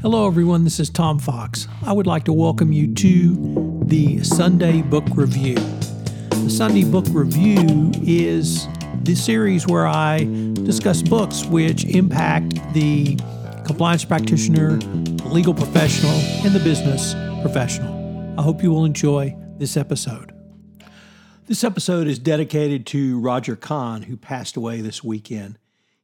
Hello, everyone. This is Tom Fox. I would like to welcome you to the Sunday Book Review. The Sunday Book Review is the series where I discuss books which impact the compliance practitioner, legal professional, and the business professional. I hope you will enjoy this episode. This episode is dedicated to Roger Kahn, who passed away this weekend.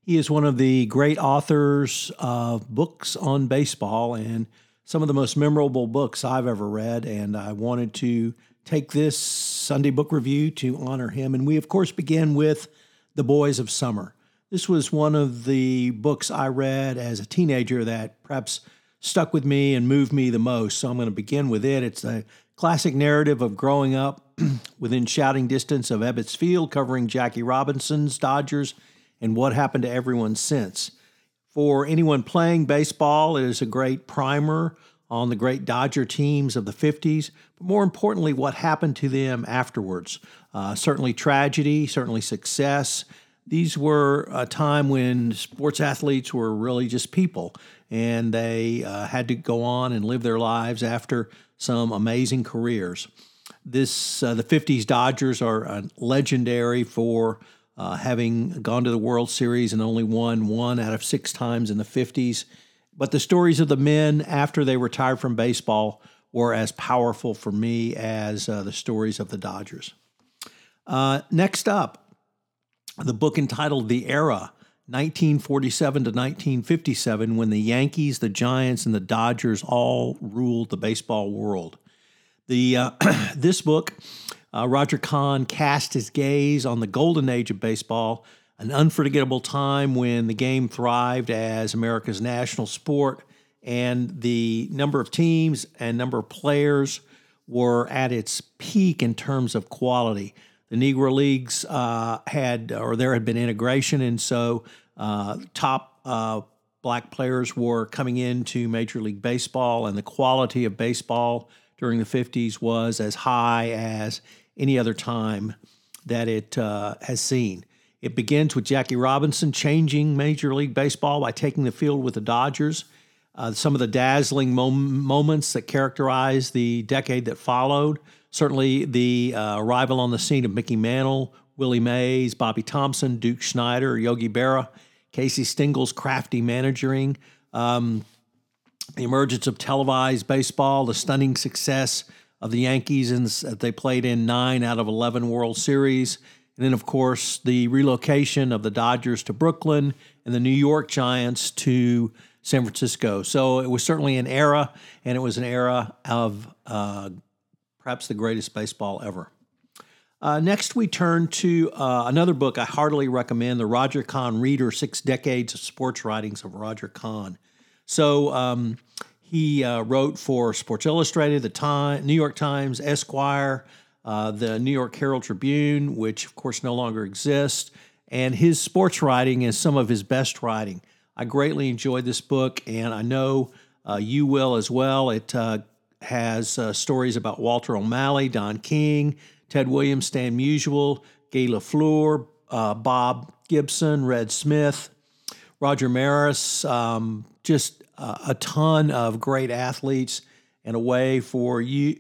He is one of the great authors of books on baseball and some of the most memorable books I've ever read. And I wanted to take this Sunday book review to honor him. And we, of course, begin with The Boys of Summer. This was one of the books I read as a teenager that perhaps stuck with me and moved me the most. So I'm going to begin with it. It's a classic narrative of growing up within shouting distance of Ebbets Field, covering Jackie Robinson's Dodgers and what happened to everyone since. For anyone playing baseball, it is a great primer on the great Dodger teams of the 50s, but more importantly, what happened to them afterwards. Uh, certainly tragedy, certainly success. These were a time when sports athletes were really just people, and they uh, had to go on and live their lives after some amazing careers. This uh, the 50s Dodgers are uh, legendary for uh, having gone to the World Series and only won one out of six times in the 50s. But the stories of the men after they retired from baseball were as powerful for me as uh, the stories of the Dodgers. Uh, next up, the book entitled The Era. 1947 to 1957, when the Yankees, the Giants, and the Dodgers all ruled the baseball world. The uh, this book uh, Roger Kahn cast his gaze on the golden age of baseball, an unforgettable time when the game thrived as America's national sport, and the number of teams and number of players were at its peak in terms of quality. The Negro Leagues uh, had, or there had been integration, and so uh, top uh, black players were coming into Major League Baseball, and the quality of baseball during the 50s was as high as any other time that it uh, has seen. It begins with Jackie Robinson changing Major League Baseball by taking the field with the Dodgers. Uh, some of the dazzling mom- moments that characterize the decade that followed. Certainly, the uh, arrival on the scene of Mickey Mantle, Willie Mays, Bobby Thomson, Duke Snider, Yogi Berra, Casey Stengel's crafty managing, um, the emergence of televised baseball, the stunning success of the Yankees, and they played in nine out of 11 World Series. And then, of course, the relocation of the Dodgers to Brooklyn and the New York Giants to San Francisco. So it was certainly an era, and it was an era of uh, perhaps the greatest baseball ever. Uh, next, we turn to uh, another book I heartily recommend The Roger Kahn Reader Six Decades of Sports Writings of Roger Kahn. So, um, he uh, wrote for Sports Illustrated, the Time, New York Times, Esquire, uh, the New York Herald Tribune, which of course no longer exists. And his sports writing is some of his best writing. I greatly enjoyed this book, and I know uh, you will as well. It uh, has uh, stories about Walter O'Malley, Don King, Ted Williams, Stan Musial, Guy Lafleur, uh, Bob Gibson, Red Smith, Roger Maris, um, just uh, a ton of great athletes and a way for you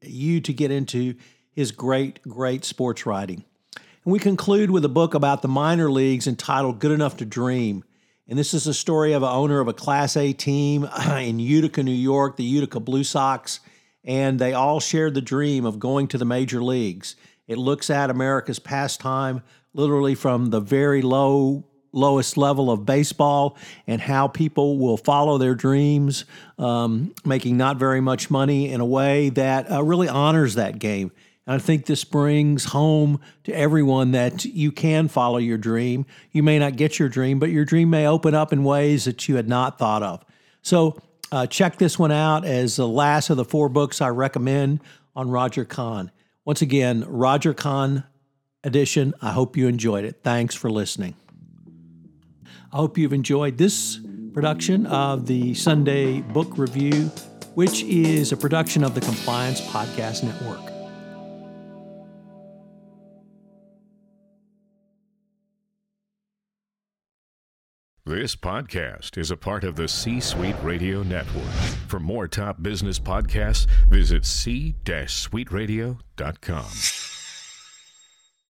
you to get into his great great sports writing. And we conclude with a book about the minor leagues entitled Good Enough to Dream. And this is a story of an owner of a Class A team in Utica, New York, the Utica Blue Sox, and they all shared the dream of going to the major leagues. It looks at America's pastime literally from the very low lowest level of baseball and how people will follow their dreams, um, making not very much money in a way that uh, really honors that game. And I think this brings home to everyone that you can follow your dream. You may not get your dream, but your dream may open up in ways that you had not thought of. So uh, check this one out as the last of the four books I recommend on Roger Kahn. Once again, Roger Kahn edition. I hope you enjoyed it. Thanks for listening. I hope you've enjoyed this production of the Sunday Book Review, which is a production of the Compliance Podcast Network. This podcast is a part of the C Suite Radio Network. For more top business podcasts, visit c-suiteradio.com.